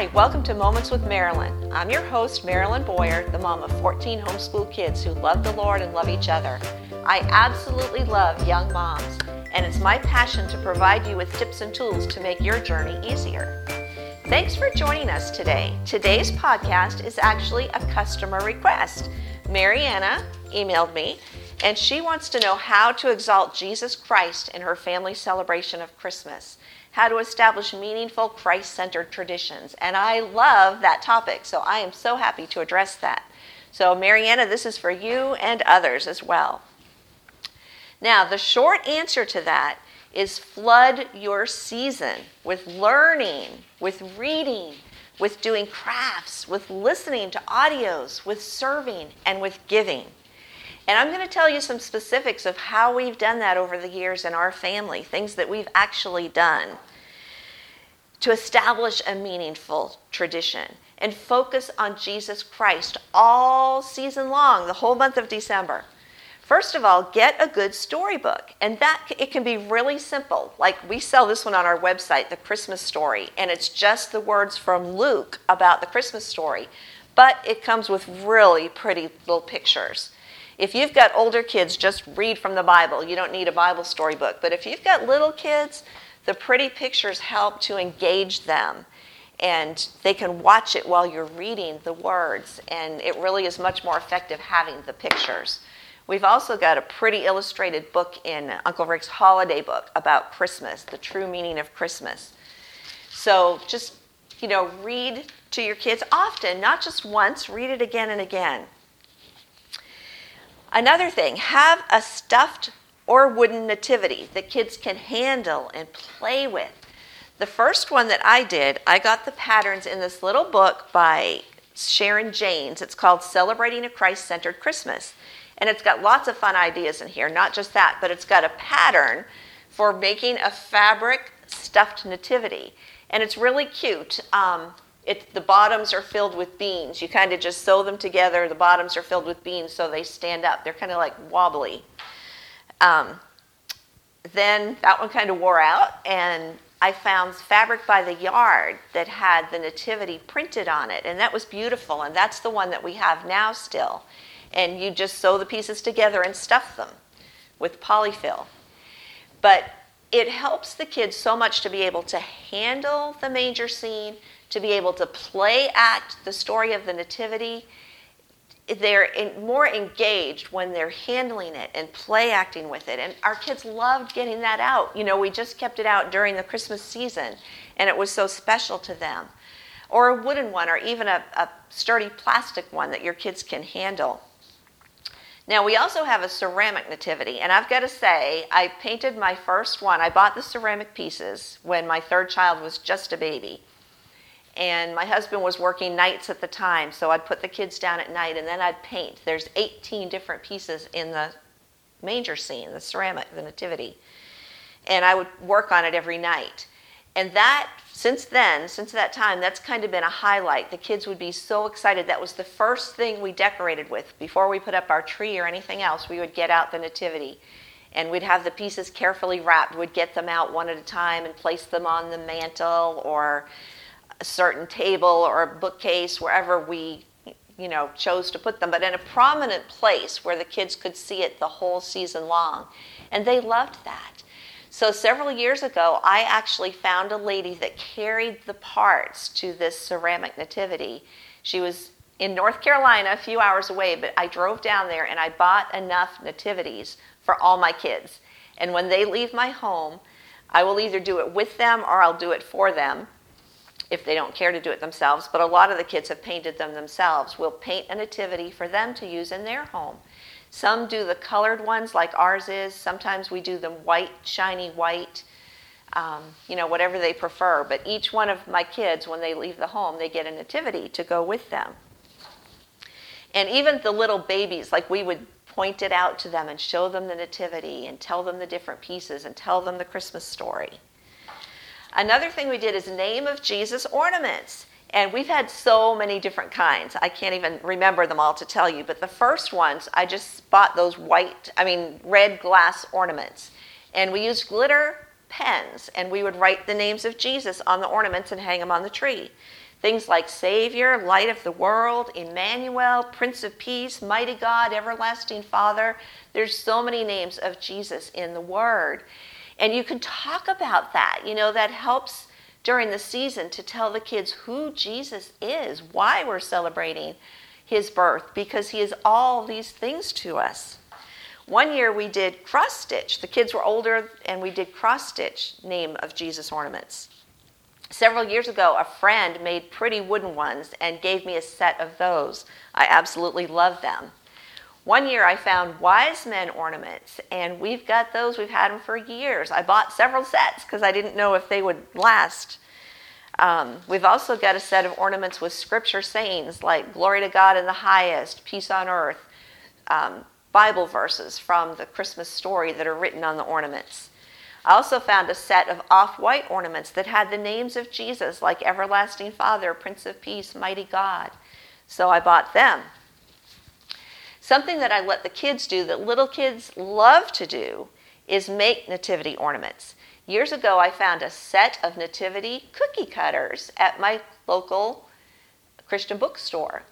Hi, welcome to Moments with Marilyn. I'm your host, Marilyn Boyer, the mom of 14 homeschool kids who love the Lord and love each other. I absolutely love young moms, and it's my passion to provide you with tips and tools to make your journey easier. Thanks for joining us today. Today's podcast is actually a customer request. Mariana emailed me, and she wants to know how to exalt Jesus Christ in her family celebration of Christmas how to establish meaningful Christ centered traditions. And I love that topic, so I am so happy to address that. So, Mariana, this is for you and others as well. Now, the short answer to that is flood your season with learning, with reading, with doing crafts, with listening to audios, with serving, and with giving. And I'm going to tell you some specifics of how we've done that over the years in our family, things that we've actually done to establish a meaningful tradition and focus on Jesus Christ all season long, the whole month of December. First of all, get a good storybook. And that it can be really simple. Like we sell this one on our website, The Christmas Story, and it's just the words from Luke about the Christmas story, but it comes with really pretty little pictures. If you've got older kids, just read from the Bible. You don't need a Bible storybook. But if you've got little kids, the pretty pictures help to engage them. And they can watch it while you're reading the words. And it really is much more effective having the pictures. We've also got a pretty illustrated book in Uncle Rick's holiday book about Christmas, the true meaning of Christmas. So just, you know, read to your kids often, not just once, read it again and again. Another thing, have a stuffed or wooden nativity that kids can handle and play with. The first one that I did, I got the patterns in this little book by Sharon Jaynes. It's called Celebrating a Christ Centered Christmas. And it's got lots of fun ideas in here, not just that, but it's got a pattern for making a fabric stuffed nativity. And it's really cute. Um, it, the bottoms are filled with beans. You kind of just sew them together. The bottoms are filled with beans so they stand up. They're kind of like wobbly. Um, then that one kind of wore out, and I found fabric by the yard that had the nativity printed on it, and that was beautiful. And that's the one that we have now still. And you just sew the pieces together and stuff them with polyfill. But it helps the kids so much to be able to handle the manger scene, to be able to play act the story of the Nativity. They're in, more engaged when they're handling it and play acting with it. And our kids loved getting that out. You know, we just kept it out during the Christmas season, and it was so special to them. Or a wooden one, or even a, a sturdy plastic one that your kids can handle. Now, we also have a ceramic nativity, and I've got to say, I painted my first one. I bought the ceramic pieces when my third child was just a baby and my husband was working nights at the time so i'd put the kids down at night and then i'd paint. There's 18 different pieces in the manger scene the ceramic the nativity. And i would work on it every night. And that since then since that time that's kind of been a highlight. The kids would be so excited. That was the first thing we decorated with. Before we put up our tree or anything else we would get out the nativity. And we'd have the pieces carefully wrapped. We'd get them out one at a time and place them on the mantle or a certain table or a bookcase, wherever we you know chose to put them, but in a prominent place where the kids could see it the whole season long. And they loved that. So several years ago, I actually found a lady that carried the parts to this ceramic nativity. She was in North Carolina, a few hours away, but I drove down there and I bought enough nativities for all my kids. And when they leave my home, I will either do it with them or I'll do it for them if they don't care to do it themselves, but a lot of the kids have painted them themselves. We'll paint a nativity for them to use in their home. Some do the colored ones like ours is. Sometimes we do them white, shiny white, um, you know, whatever they prefer. But each one of my kids, when they leave the home, they get a nativity to go with them. And even the little babies, like we would point it out to them and show them the nativity and tell them the different pieces and tell them the Christmas story. Another thing we did is name of Jesus ornaments. And we've had so many different kinds. I can't even remember them all to tell you. But the first ones, I just bought those white, I mean, red glass ornaments. And we used glitter pens, and we would write the names of Jesus on the ornaments and hang them on the tree. Things like Savior, Light of the World, Emmanuel, Prince of Peace, Mighty God, Everlasting Father. There's so many names of Jesus in the Word. And you can talk about that. You know, that helps during the season to tell the kids who Jesus is, why we're celebrating his birth, because he is all these things to us. One year we did cross stitch. The kids were older and we did cross stitch name of Jesus ornaments. Several years ago, a friend made pretty wooden ones and gave me a set of those. I absolutely love them. One year I found wise men ornaments, and we've got those. We've had them for years. I bought several sets because I didn't know if they would last. Um, we've also got a set of ornaments with scripture sayings like glory to God in the highest, peace on earth, um, Bible verses from the Christmas story that are written on the ornaments. I also found a set of off white ornaments that had the names of Jesus, like Everlasting Father, Prince of Peace, Mighty God. So I bought them. Something that I let the kids do that little kids love to do is make nativity ornaments. Years ago, I found a set of nativity cookie cutters at my local Christian bookstore.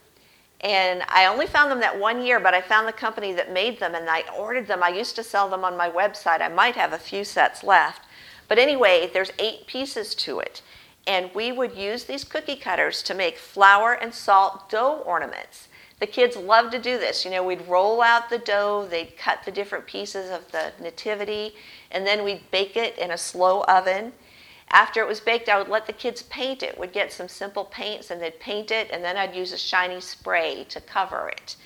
And I only found them that one year, but I found the company that made them and I ordered them. I used to sell them on my website. I might have a few sets left. But anyway, there's eight pieces to it. And we would use these cookie cutters to make flour and salt dough ornaments. The kids loved to do this. You know, we'd roll out the dough, they'd cut the different pieces of the nativity, and then we'd bake it in a slow oven. After it was baked, I would let the kids paint it. We'd get some simple paints and they'd paint it, and then I'd use a shiny spray to cover it.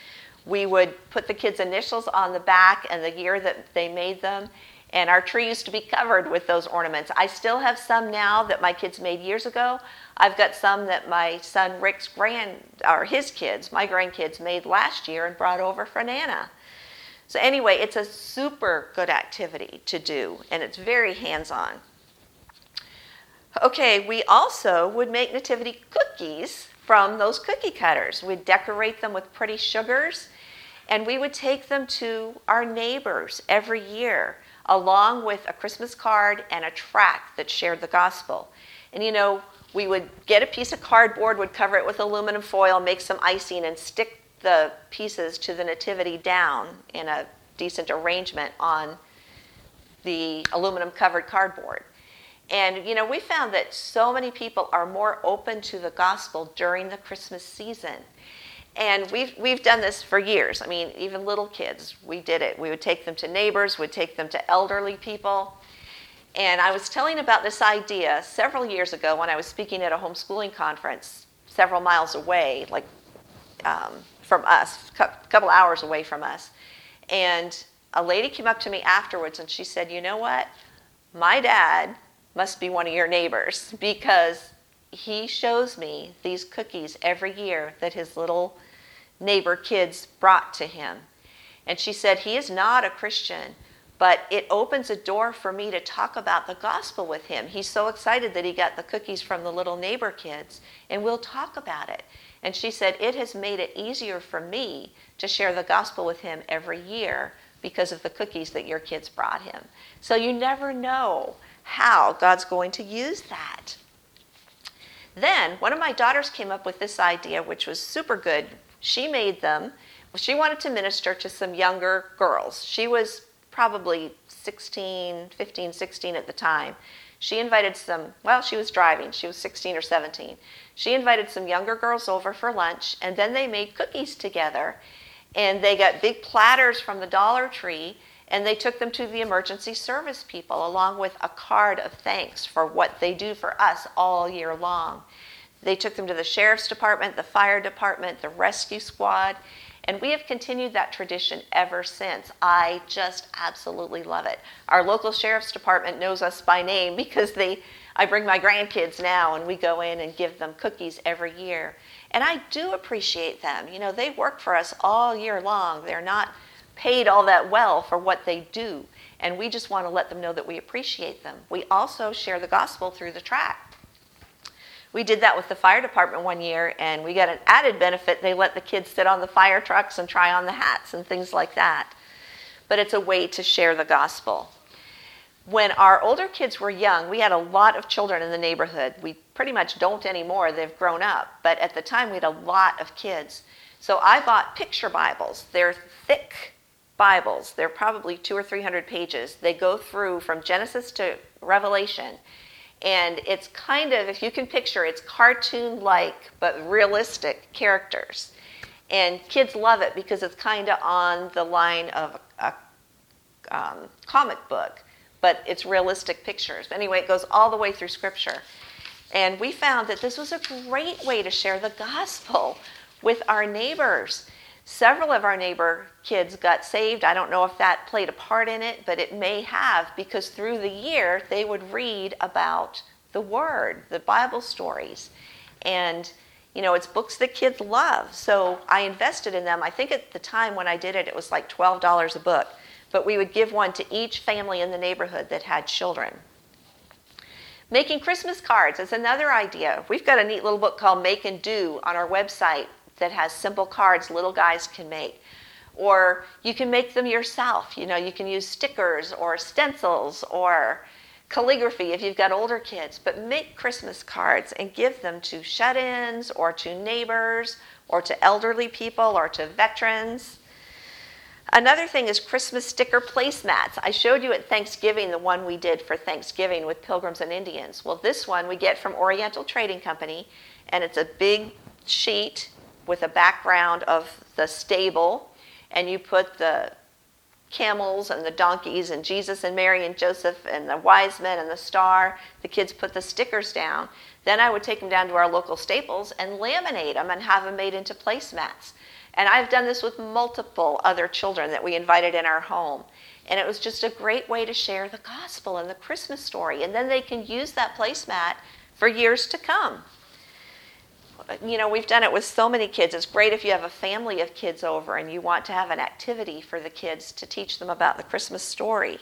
We would put the kids' initials on the back and the year that they made them, and our tree used to be covered with those ornaments. I still have some now that my kids made years ago. I've got some that my son Rick's grand or his kids, my grandkids, made last year and brought over for Nana. So anyway, it's a super good activity to do, and it's very hands-on. Okay, we also would make nativity cookies from those cookie cutters. We'd decorate them with pretty sugars and we would take them to our neighbors every year along with a Christmas card and a tract that shared the gospel. And you know, we would get a piece of cardboard, would cover it with aluminum foil, make some icing, and stick the pieces to the nativity down in a decent arrangement on the aluminum covered cardboard. And, you know, we found that so many people are more open to the gospel during the Christmas season. And we've, we've done this for years. I mean, even little kids, we did it. We would take them to neighbors, we'd take them to elderly people. And I was telling about this idea several years ago when I was speaking at a homeschooling conference several miles away, like um, from us, a couple hours away from us. And a lady came up to me afterwards and she said, You know what? My dad must be one of your neighbors because he shows me these cookies every year that his little neighbor kids brought to him. And she said, He is not a Christian, but it opens a door for me to talk about the gospel with him. He's so excited that he got the cookies from the little neighbor kids, and we'll talk about it. And she said, It has made it easier for me to share the gospel with him every year because of the cookies that your kids brought him. So you never know how God's going to use that. Then one of my daughters came up with this idea, which was super good. She made them. She wanted to minister to some younger girls. She was probably 16, 15, 16 at the time. She invited some, well, she was driving. She was 16 or 17. She invited some younger girls over for lunch, and then they made cookies together. And they got big platters from the Dollar Tree and they took them to the emergency service people along with a card of thanks for what they do for us all year long. They took them to the sheriff's department, the fire department, the rescue squad, and we have continued that tradition ever since. I just absolutely love it. Our local sheriff's department knows us by name because they I bring my grandkids now and we go in and give them cookies every year. And I do appreciate them. You know, they work for us all year long. They're not paid all that well for what they do. And we just want to let them know that we appreciate them. We also share the gospel through the tract. We did that with the fire department one year, and we got an added benefit. They let the kids sit on the fire trucks and try on the hats and things like that. But it's a way to share the gospel. when our older kids were young, we had a lot of children in the neighborhood. We pretty much don't anymore, they've grown up. But at the time, we had a lot of kids. So I bought picture Bibles. They're thick Bibles, they're probably two or three hundred pages. They go through from Genesis to Revelation. And it's kind of, if you can picture, it's cartoon like but realistic characters. And kids love it because it's kind of on the line of a, um, comic book but it's realistic pictures. Anyway, it goes all the way through Scripture. And we found that this was a great way to share the gospel with our neighbors. Several of our neighbor kids got saved. I don't know if that played a part in it, but it may have because through the year they would read about the Word, the Bible stories. And, you know, it's books that kids love. So I invested in them. I think at the time when I did it, it was like $12 a book but we would give one to each family in the neighborhood that had children. Making Christmas cards is another idea. We've got a neat little book called Make and Do on our website that has simple cards little guys can make. Or you can make them yourself. You know, you can use stickers or stencils or calligraphy if you've got older kids, but make Christmas cards and give them to shut ins or to neighbors or to elderly people or to veterans. Another thing is Christmas sticker placemats. I showed you at Thanksgiving the one we did for Thanksgiving with Pilgrims and Indians. Well, this one we get from Oriental Trading Company, and it's a big sheet with a background of the stable, and you put the camels and the donkeys and Jesus and Mary and Joseph and the wise men and the star. The kids put the stickers down. Then I would take them down to our local staples and laminate them and have them made into placemats. And I've done this with multiple other children that we invited in our home. And it was just a great way to share the gospel and the Christmas story. And then they can use that placemat for years to come. You know, we've done it with so many kids. It's great if you have a family of kids over and you want to have an activity for the kids to teach them about the Christmas story.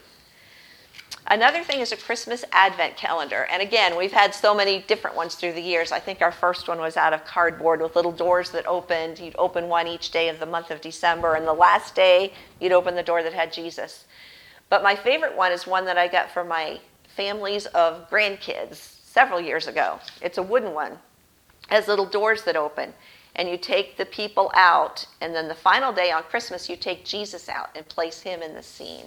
Another thing is a Christmas advent calendar. And again, we've had so many different ones through the years. I think our first one was out of cardboard with little doors that opened. You'd open one each day of the month of December, and the last day, you'd open the door that had Jesus. But my favorite one is one that I got for my families of grandkids several years ago. It's a wooden one, has little doors that open. And you take the people out, and then the final day on Christmas, you take Jesus out and place him in the scene.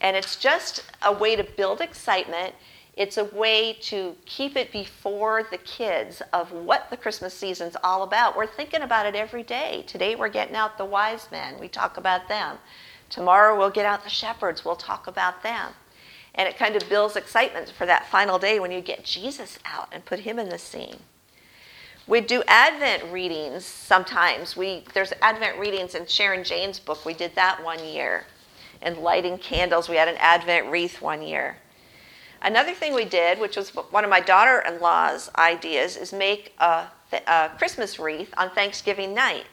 And it's just a way to build excitement. It's a way to keep it before the kids of what the Christmas season's all about. We're thinking about it every day. Today we're getting out the wise men. We talk about them. Tomorrow we'll get out the shepherds. We'll talk about them. And it kind of builds excitement for that final day when you get Jesus out and put him in the scene. We do Advent readings sometimes. We there's Advent readings in Sharon Jaynes' book. We did that one year and lighting candles. We had an Advent wreath one year. Another thing we did, which was one of my daughter in law's ideas, is make a, a, Christmas wreath on Thanksgiving night.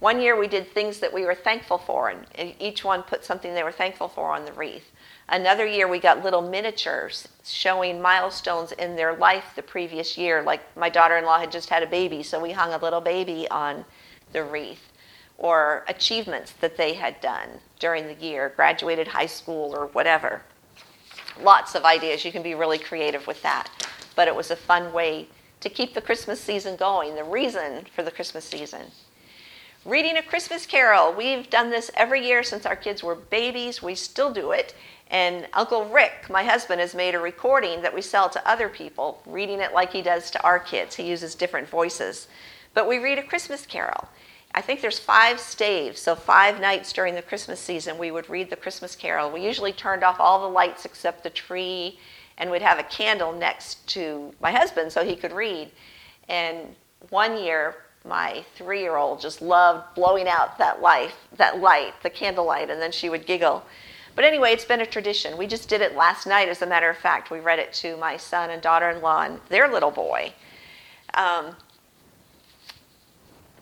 One year we did things that we were thankful for, and each one put something they were thankful for on the wreath. Another year we got little miniatures showing milestones in their life the previous year. Like my daughter in law had just had a baby, so we hung a little baby on the wreath or achievements that they had done during the year, graduated high school or whatever. Lots of ideas. You can be really creative with that. But it was a fun way to keep the Christmas season going, the reason for the Christmas season. Reading a Christmas carol. We've done this every year since our kids were babies. We still do it. And Uncle Rick, my husband, has made a recording that we sell to other people, reading it like he does to our kids. He uses different voices. But we read a Christmas carol. I think there's five staves, so five nights during the Christmas season we would read the Christmas carol. We usually turned off all the lights except the tree, and we'd have a candle next to my husband so he could read. And one year, my three-year-old just loved blowing out that light, that light, the candlelight, and then she would giggle. But anyway, it's been a tradition. We just did it last night, as a matter of fact. We read it to my son and daughter-in-law and their little boy. Um,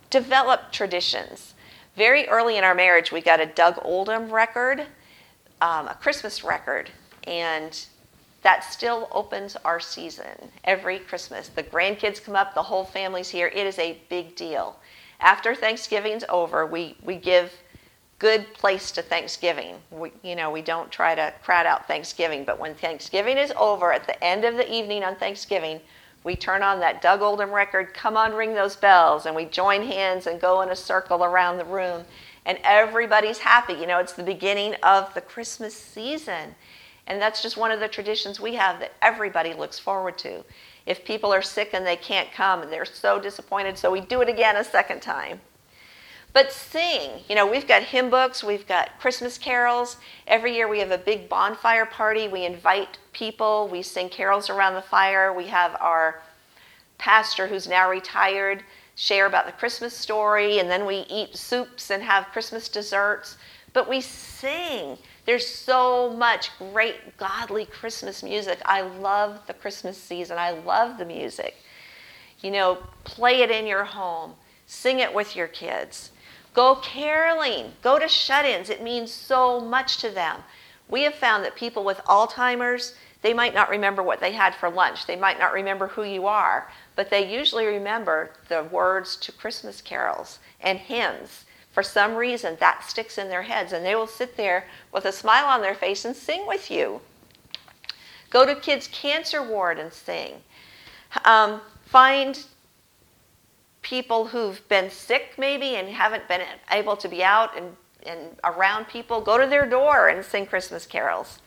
develop traditions. Very early in our marriage, we got a Doug Oldham record, um, a Christmas record, and that still opens our season every Christmas. The grandkids come up, the whole family's here. It is a big deal. After Thanksgiving's over, we, we give good place to Thanksgiving. We, you know, we don't try to crowd out Thanksgiving, but when Thanksgiving is over, at the end of the evening on Thanksgiving, we turn on that Doug Oldham record, Come on, Ring Those Bells, and we join hands and go in a circle around the room, and everybody's happy. You know, it's the beginning of the Christmas season. And that's just one of the traditions we have that everybody looks forward to. If people are sick and they can't come and they're so disappointed, so we do it again a second time. But sing, you know, we've got hymn books, we've got Christmas carols. Every year we have a big bonfire party. We invite people, we sing carols around the fire. We have our pastor, who's now retired, share about the Christmas story, and then we eat soups and have Christmas desserts. But we sing. There's so much great godly Christmas music. I love the Christmas season, I love the music. You know, play it in your home, sing it with your kids. Go caroling, go to shut ins. It means so much to them. We have found that people with Alzheimer's, they might not remember what they had for lunch. They might not remember who you are, but they usually remember the words to Christmas carols and hymns. For some reason, that sticks in their heads, and they will sit there with a smile on their face and sing with you. Go to kids' cancer ward and sing. Um, find people who've been sick maybe and haven't been able to be out and, and around people, go to their door and sing Christmas carols.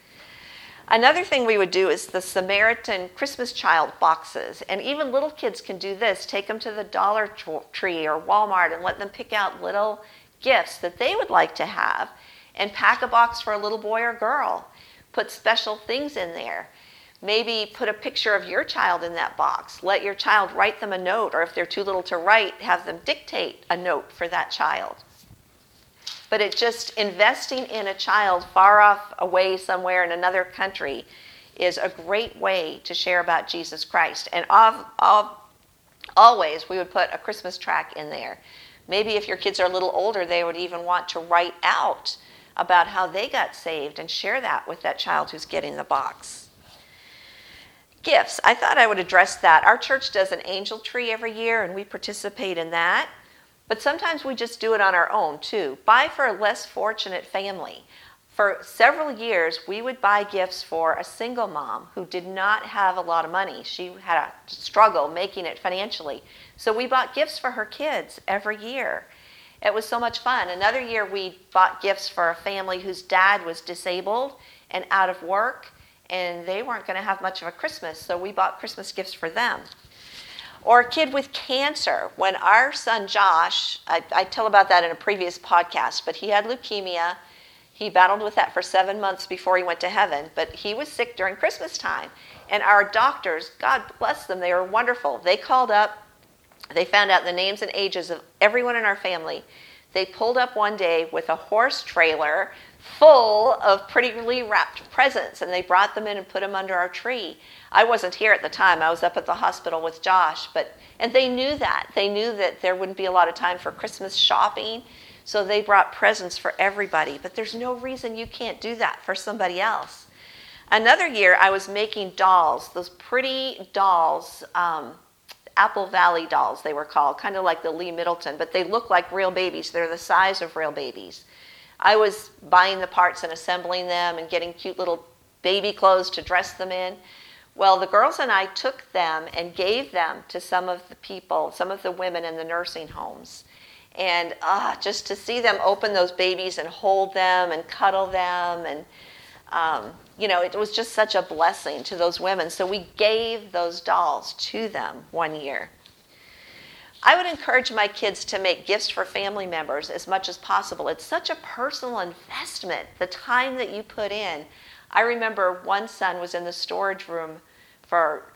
Another thing we would do is the Samaritan Christmas child boxes. And even little kids can do this. Take them to the Dollar Tree or Walmart and let them pick out little gifts that they would like to have and pack a box for a little boy or girl. Put special things in there. Maybe put a picture of your child in that box. Let your child write them a note, or if they're too little to write, have them dictate a note for that child. But it's just investing in a child far off away somewhere in another country is a great way to share about Jesus Christ. And of, always, we would put a Christmas track in there. Maybe if your kids are a little older, they would even want to write out about how they got saved and share that with that child who's getting the box. Gifts. I thought I would address that. Our church does an angel tree every year, and we participate in that. But sometimes we just do it on our own too. Buy for a less fortunate family. For several years, we would buy gifts for a single mom who did not have a lot of money. She had a struggle making it financially. So we bought gifts for her kids every year. It was so much fun. Another year, we bought gifts for a family whose dad was disabled and out of work and they weren't going to have much of a Christmas, so we bought Christmas gifts for them. Or a kid with cancer. When our son Josh, I, I tell about that in a previous podcast, but he had leukemia. He battled with that for seven months before he went to heaven, but he was sick during Christmas time. And our doctors, God bless them, they were wonderful. They called up, they found out the names and ages of everyone in our family. They pulled up one day with a horse trailer full of prettily wrapped presents and they brought them in and put them under our tree. I wasn't here at the time. I was up at the hospital with Josh, but and they knew that. They knew that there wouldn't be a lot of time for Christmas shopping. So they brought presents for everybody, but there's no reason you can't do that for somebody else. Another year, I was making dolls, those pretty dolls, um, Apple Valley dolls, they were called, kind of like the Lee Middleton, but they look like real babies. They're the size of real babies. I was buying the parts and assembling them and getting cute little baby clothes to dress them in. Well, the girls and I took them and gave them to some of the people, some of the women in the nursing homes. And uh, just to see them open those babies and hold them and cuddle them, and um, you know, it was just such a blessing to those women. So we gave those dolls to them one year. I would encourage my kids to make gifts for family members as much as possible. It's such a personal investment, the time that you put in. I remember one son was in the storage room for,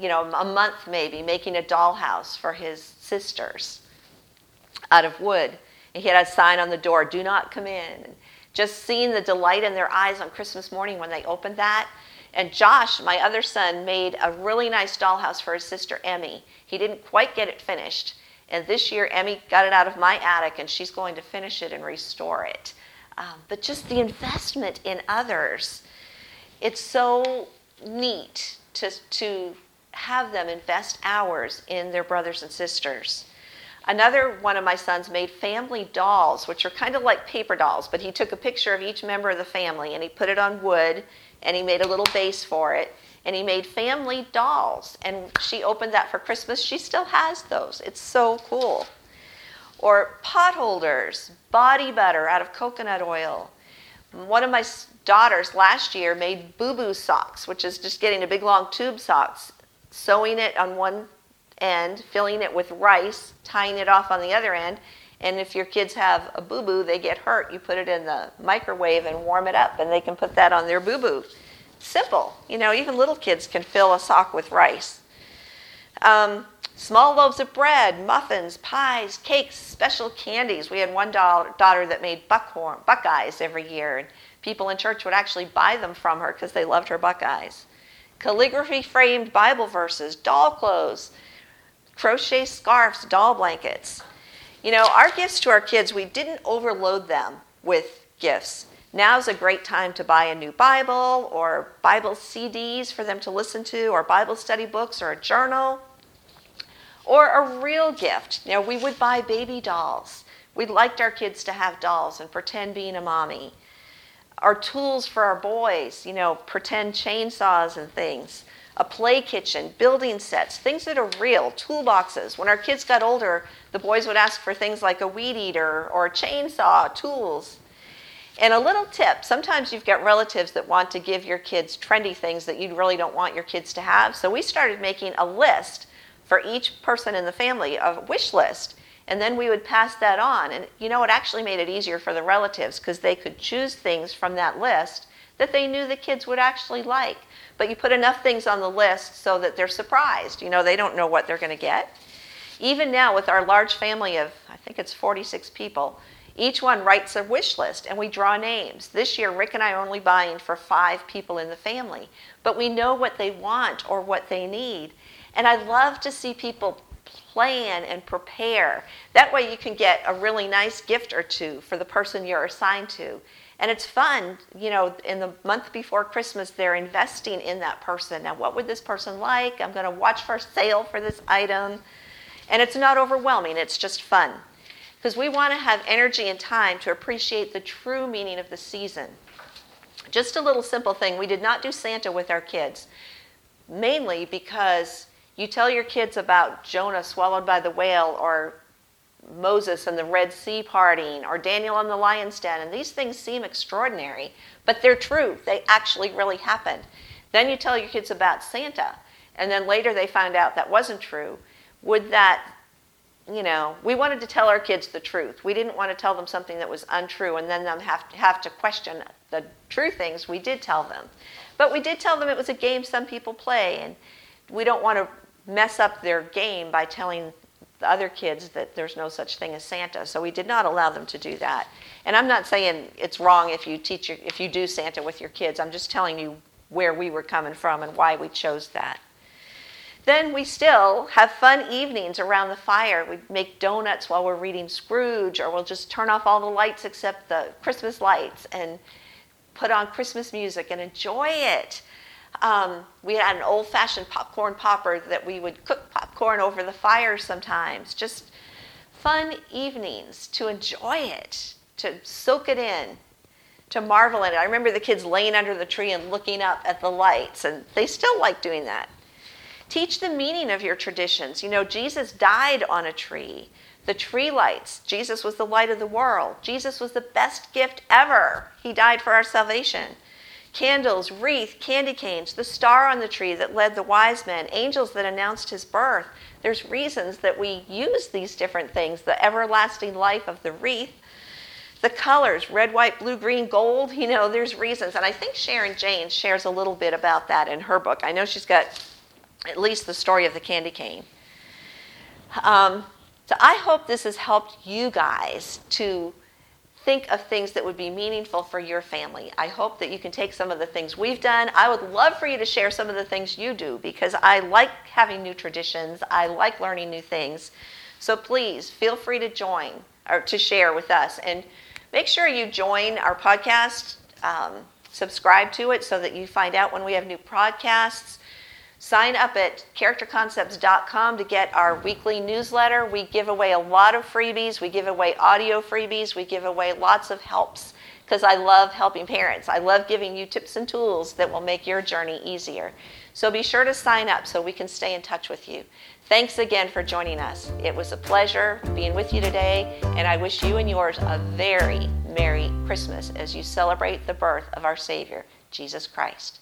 you know, a month maybe, making a dollhouse for his sisters out of wood. And he had a sign on the door, do not come in. Just seeing the delight in their eyes on Christmas morning when they opened that. And Josh, my other son, made a really nice dollhouse for his sister Emmy. He didn't quite get it finished. And this year, Emmy got it out of my attic and she's going to finish it and restore it. Um, but just the investment in others, it's so neat to, to have them invest hours in their brothers and sisters. Another one of my sons made family dolls, which are kind of like paper dolls, but he took a picture of each member of the family and he put it on wood and he made a little base for it and he made family dolls. And she opened that for Christmas. She still has those. It's so cool. Or potholders, body butter out of coconut oil. One of my daughters last year made boo boo socks, which is just getting a big long tube socks, sewing it on one end, filling it with rice, tying it off on the other end. And if your kids have a boo boo, they get hurt, you put it in the microwave and warm it up, and they can put that on their boo boo. Simple. You know, even little kids can fill a sock with rice. Um, small loaves of bread, muffins, pies, cakes, special candies. We had one daughter that made buckhorn, buckeyes every year, and people in church would actually buy them from her because they loved her buckeyes. Calligraphy framed Bible verses, doll clothes, crochet scarves, doll blankets. You know, our gifts to our kids, we didn't overload them with gifts. Now's a great time to buy a new Bible or Bible CDs for them to listen to, or Bible study books, or a journal, or a real gift. You know, we would buy baby dolls. We liked our kids to have dolls and pretend being a mommy. Our tools for our boys, you know, pretend chainsaws and things a play kitchen, building sets, things that are real, toolboxes. When our kids got older, the boys would ask for things like a weed eater or a chainsaw, tools. And a little tip sometimes you've got relatives that want to give your kids trendy things that you really don't want your kids to have. So we started making a list for each person in the family, a wish list. And then we would pass that on. And you know, it actually made it easier for the relatives because they could choose things from that list that they knew the kids would actually like. But you put enough things on the list so that they're surprised. You know, they don't know what they're going to get. Even now, with our large family of, I think it's 46 people, each one writes a wish list and we draw names. This year, Rick and I are only buying for five people in the family, but we know what they want or what they need. And I love to see people plan and prepare. That way, you can get a really nice gift or two for the person you're assigned to. And it's fun, you know, in the month before Christmas, they're investing in that person. Now, what would this person like? I'm going to watch for sale for this item. And it's not overwhelming, it's just fun. Because we want to have energy and time to appreciate the true meaning of the season. Just a little simple thing we did not do Santa with our kids, mainly because you tell your kids about Jonah swallowed by the whale or Moses and the Red Sea parting or Daniel and the lion's den. And these things seem extraordinary, but they're true. They actually really happened. Then you tell your kids about Santa, and then later they find out that wasn't true. Would that, you know, we wanted to tell our kids the truth. We didn't want to tell them something that was untrue and then them have to, have to question the true things we did tell them. But we did tell them it was a game some people play, and we don't want to mess up their game by telling the other kids that there's no such thing as Santa. So we did not allow them to do that. And I'm not saying it's wrong if you teach your, if you do Santa with your kids. I'm just telling you where we were coming from and why we chose that. Then we still have fun evenings around the fire. We make donuts while we're reading Scrooge, or we'll just turn off all the lights except the Christmas lights and put on Christmas music and enjoy it. Um, we had an old fashioned popcorn popper that we would cook popcorn over the fire sometimes. Just fun evenings to enjoy it, to soak it in, to marvel in it. I remember the kids laying under the tree and looking up at the lights, and they still like doing that. Teach the meaning of your traditions. You know, Jesus died on a tree. The tree lights. Jesus was the light of the world. Jesus was the best gift ever. He died for our salvation candles, wreath, candy canes, the star on the tree that led the wise men, angels that announced his birth. There's reasons that we use these different things the everlasting life of the wreath, the colors red, white, blue, green, gold. You know, there's reasons. And I think Sharon Jaynes shares a little bit about that in her book. I know she's got at least the story of the candy cane. Um, so I hope this has helped you guys to think of things that would be meaningful for your family. I hope that you can take some of the things we've done. I would love for you to share some of the things you do because I like having new traditions. I like learning new things. So please feel free to join or to share with us. And make sure you join our podcast, um, subscribe to it so that you find out when we have new podcasts. Sign up at characterconcepts.com to get our weekly newsletter. We give away a lot of freebies. We give away audio freebies. We give away lots of helps because I love helping parents. I love giving you tips and tools that will make your journey easier. So be sure to sign up so we can stay in touch with you. Thanks again for joining us. It was a pleasure being with you today, and I wish you and yours a very Merry Christmas as you celebrate the birth of our Savior, Jesus Christ.